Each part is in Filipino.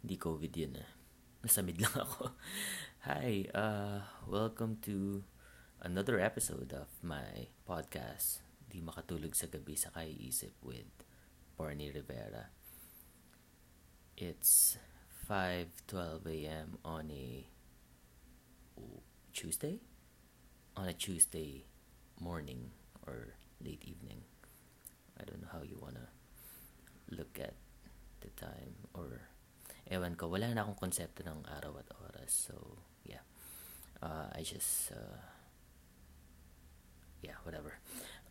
Hindi COVID yun ah. Nasamid lang ako. Hi, uh, welcome to another episode of my podcast, Di Makatulog sa Gabi sa Kaiisip with Barney Rivera. It's 5.12 a.m. on a Tuesday? On a Tuesday morning or late evening. I don't know how you wanna look at the time or ewan ko, wala na akong konsepto ng araw at oras. So, yeah. Uh, I just, uh, yeah, whatever.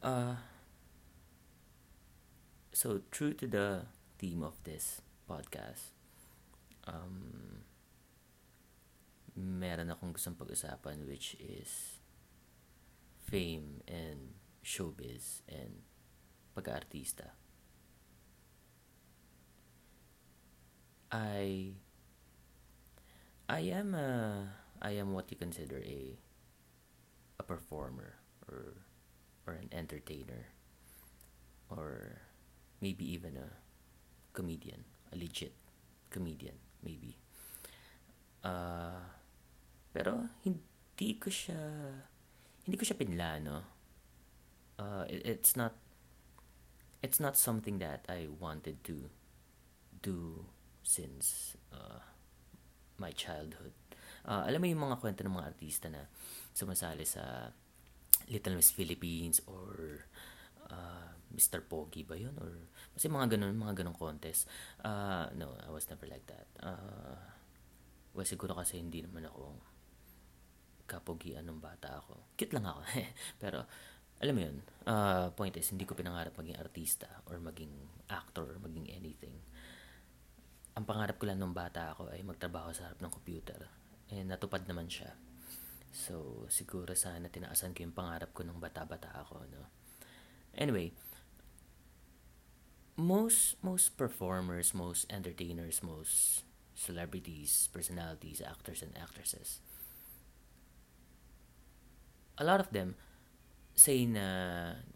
Uh, so, true to the theme of this podcast, um, meron akong gustong pag-usapan which is fame and showbiz and pag-aartista. I I am a I am what you consider a a performer or or an entertainer or maybe even a comedian, a legit comedian maybe. Uh, pero hindi ko siya hindi ko siya pinlano. Uh, it, it's not it's not something that I wanted to do since uh, my childhood. Uh, alam mo yung mga kwento ng mga artista na sumasali sa Little Miss Philippines or uh, Mr. Pogi ba yun? Or, kasi mga ganun, mga ganun contest. Uh, no, I was never like that. Uh, well, siguro kasi hindi naman ako kapogian ng bata ako. Cute lang ako. Pero, alam mo yun, uh, point is, hindi ko pinangarap maging artista or maging actor or maging anything ang pangarap ko lang nung bata ako ay magtrabaho sa harap ng computer. Eh, natupad naman siya. So, siguro sana tinaasan ko yung pangarap ko nung bata-bata ako, no? Anyway, most most performers, most entertainers, most celebrities, personalities, actors and actresses, a lot of them say na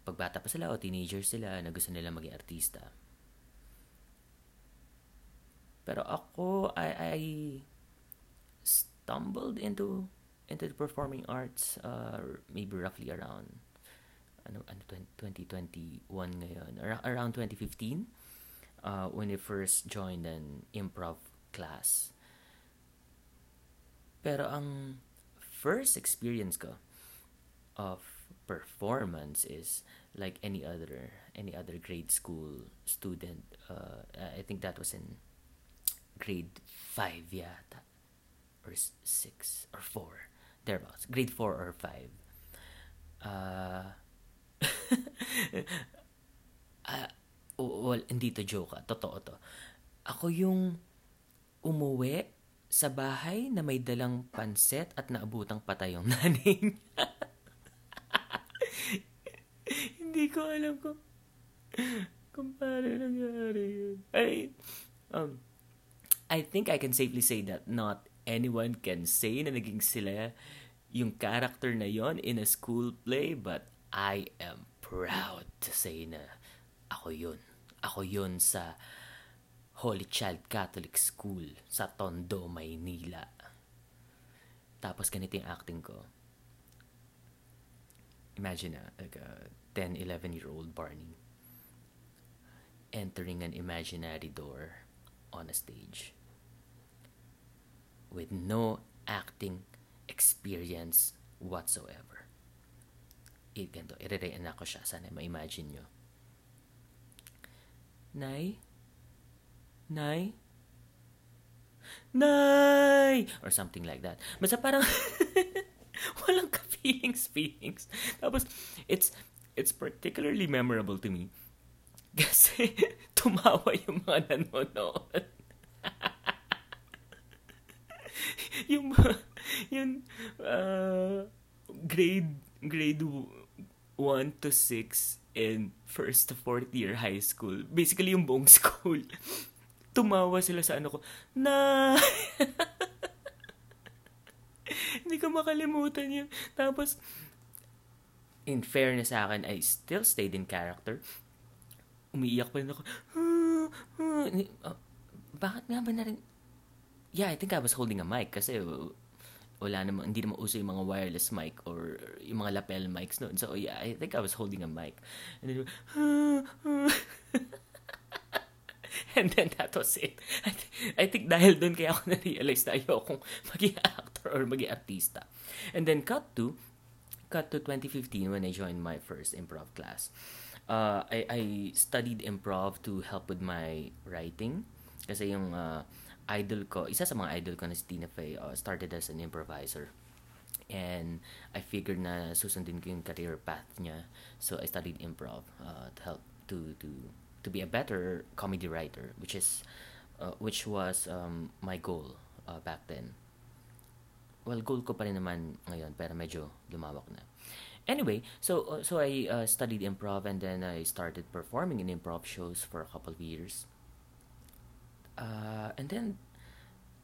pagbata pa sila o teenagers sila na gusto nila maging artista pero ako, I, I stumbled into into the performing arts uh, maybe roughly around ano, ano 2021 ngayon around 2015 uh, when I first joined an improv class. Pero ang first experience ko of performance is like any other any other grade school student uh, I think that was in grade 5 yata. Or 6 or 4. Thereabouts. Grade 4 or 5. Uh, uh, well, hindi to joke. Ah. Totoo to. Ako yung umuwi sa bahay na may dalang panset at naabutang patay yung naning. hindi ko alam kung kung paano nangyari yun. Ay, um, I think I can safely say that not anyone can say na naging sila yung character na yon in a school play but I am proud to say na ako yun. Ako yun sa Holy Child Catholic School sa Tondo, Maynila. Tapos ganito yung acting ko. Imagine na, like a 10, 11 year old Barney entering an imaginary door on a stage with no acting experience whatsoever. I, ganito, i-re-reenact ko siya. Sana ma-imagine nyo. Nay? Nay? Nay! Or something like that. Basta parang walang ka-feelings, feelings. Tapos, it's, it's particularly memorable to me kasi tumawa yung mga nanonood. yung yung uh, grade grade 1 to 6 and first to fourth year high school. Basically, yung buong school. Tumawa sila sa ano ko, na! Hindi ko makalimutan yun. Tapos, in fairness sa akin, I still stayed in character. Umiiyak pa rin ako. Uh, uh, bakit nga ba na rin yeah, I think I was holding a mic kasi wala naman, hindi naman uso yung mga wireless mic or yung mga lapel mics noon. So, yeah, I think I was holding a mic. And then, and then that was it. I, th- I think dahil doon kaya ako na-realize na ayokong maging actor or maging artista. And then cut to, cut to 2015 when I joined my first improv class. Uh, I, I studied improv to help with my writing. Kasi yung uh, idol ko, isa sa mga idol ko na si Tina Fey, uh, started as an improviser. And I figured na susundin ko yung career path niya. So I studied improv uh, to help to to to be a better comedy writer, which is uh, which was um, my goal uh, back then. Well, goal ko pa rin naman ngayon, pero medyo lumawak na. Anyway, so uh, so I uh, studied improv and then I started performing in improv shows for a couple of years. Uh, and then,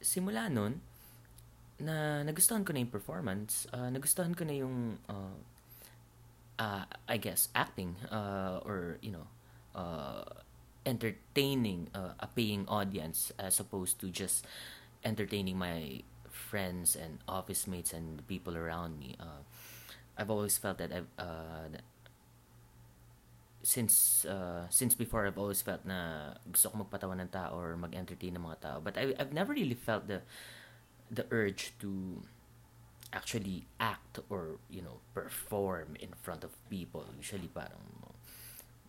simula nun, na nagustuhan ko na yung performance, uh, nagustuhan ko na yung, uh, uh, I guess, acting, uh, or, you know, uh, entertaining uh, a paying audience as opposed to just entertaining my friends and office mates and people around me. Uh, I've always felt that I've, uh, since uh, since before I've always felt na gusto ko magpatawa ng tao or mag-entertain ng mga tao. But I I've never really felt the the urge to actually act or you know perform in front of people. Usually parang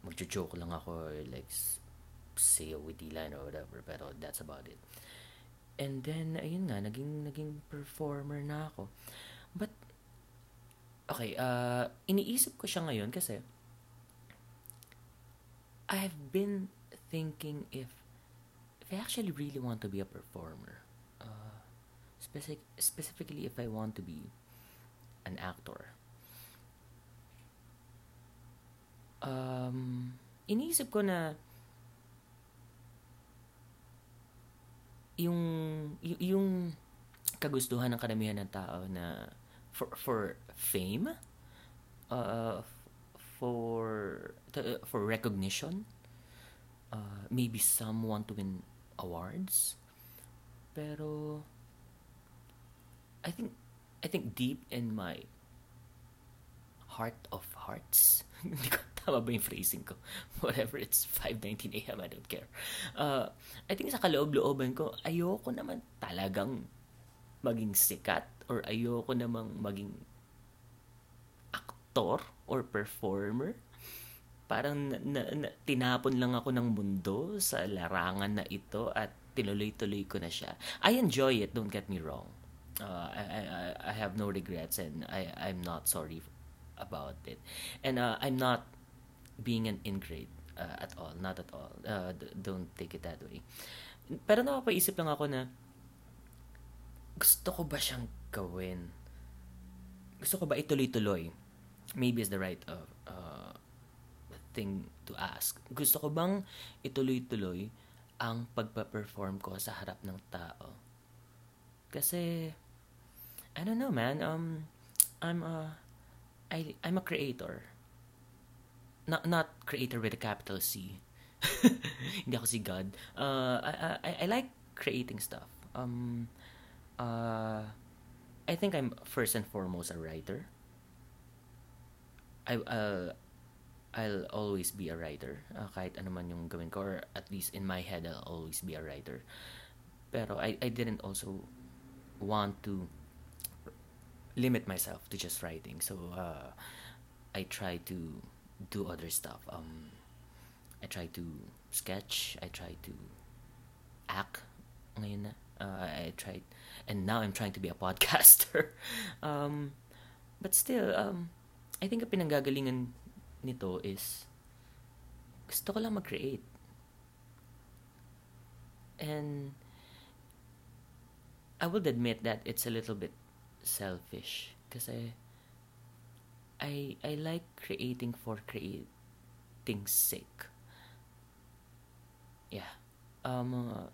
magjo-joke lang ako or like say a witty line or whatever pero that's about it. And then ayun nga naging naging performer na ako. But okay uh iniisip ko siya ngayon kasi I've been thinking if if I actually really want to be a performer, uh, specific specifically if I want to be an actor. Um, iniisip ko na yung yung kagustuhan ng karamihan ng tao na for for fame uh, for to, for recognition. Uh, maybe some want to win awards. Pero I think I think deep in my heart of hearts, hindi ko tama ba yung phrasing ko? Whatever, it's 5.19 a.m., I don't care. Uh, I think sa kaloob-looban ko, ayoko naman talagang maging sikat or ayoko namang maging aktor or performer. Parang na, na, na, tinapon lang ako ng mundo sa larangan na ito at tinuloy-tuloy ko na siya. I enjoy it, don't get me wrong. Uh, I, I, I have no regrets and I, I'm not sorry about it. And uh, I'm not being an ingrate uh, at all. Not at all. Uh, don't take it that way. Pero napapaisip lang ako na gusto ko ba siyang gawin? Gusto ko ba ituloy-tuloy? maybe is the right uh, uh, thing to ask. Gusto ko bang ituloy-tuloy ang pagpa-perform ko sa harap ng tao? Kasi, I don't know, man. Um, I'm a, I, I'm a creator. Not, not creator with a capital C. Hindi ako si God. Uh, I, I, I like creating stuff. Um, uh, I think I'm first and foremost a writer. I uh, I'll always be a writer. Uh, kahit ano man yung gawin ko or at least in my head I'll always be a writer. Pero I, I didn't also want to limit myself to just writing. So uh, I try to do other stuff. Um I try to sketch. I try to act. Ngayon na uh, I tried and now I'm trying to be a podcaster. Um but still um I think ang pinanggagalingan nito is gusto ko lang mag-create. And I would admit that it's a little bit selfish kasi I I like creating for creating sake. Yeah. Um uh,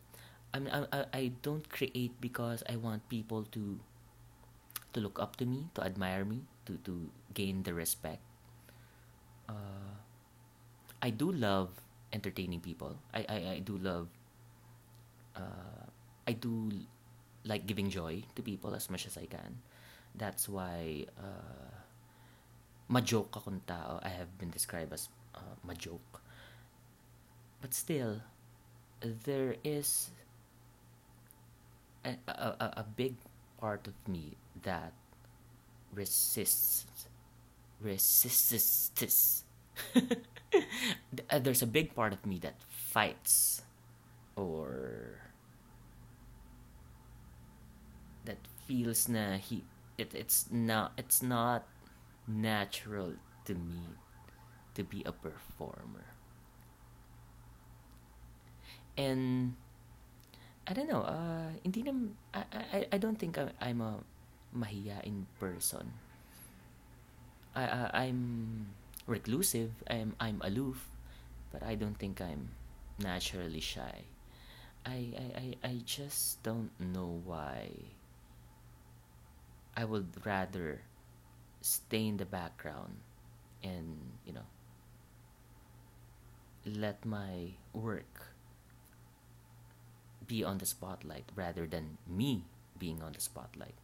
I'm, I I don't create because I want people to to look up to me, to admire me, to to gain the respect. Uh, I do love entertaining people. I I, I do love. Uh, I do like giving joy to people as much as I can. That's why uh, majoke akong tao. I have been described as uh, majoke. But still, there is a, a, a big part of me that resists resists there's a big part of me that fights or that feels na he it, it's not it's not natural to me to be a performer. And I don't know uh hindi na I I, I don't think I'm, I'm a person I, I I'm reclusive I'm I'm aloof but I don't think I'm naturally shy. I I, I, I just don't know why. I would rather stay in the background and you know let my work be on the spotlight rather than me being on the spotlight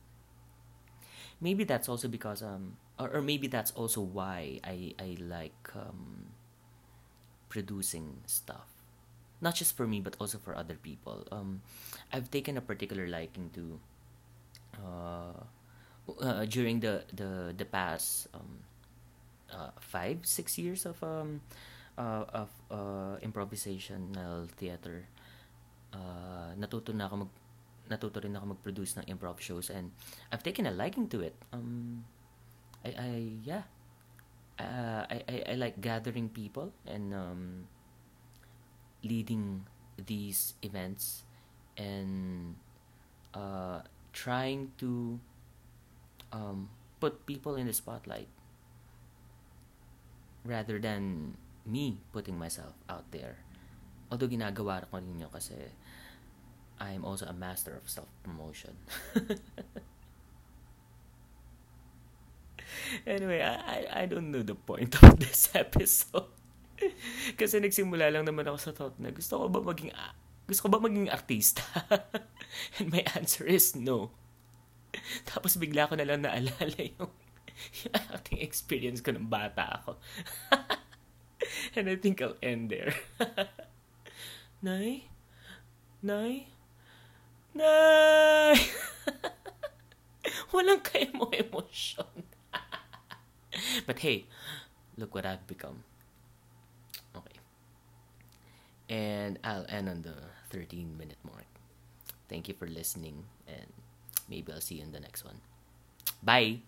maybe that's also because um or, or maybe that's also why I I like um producing stuff. Not just for me but also for other people. Um I've taken a particular liking to uh, uh during the the the past um uh, five six years of um uh, of uh, improvisational theater uh, natuto na ako mag natuto rin ako mag-produce ng improv shows and I've taken a liking to it. Um, I, I yeah, uh, I, I, I like gathering people and um, leading these events and uh, trying to um, put people in the spotlight rather than me putting myself out there. Although ginagawa ko rin yun kasi I'm also a master of self-promotion. anyway, I, I, I don't know the point of this episode. Kasi nagsimula lang naman ako sa thought na gusto ko ba maging gusto ko ba maging artista? And my answer is no. Tapos bigla ko na lang naalala yung, yung acting experience ko ng bata ako. And I think I'll end there. Nay? Nay? Nay! Walang kayo mo emosyon. but hey, look what I've become. Okay. And I'll end on the 13 minute mark. Thank you for listening, and maybe I'll see you in the next one. Bye!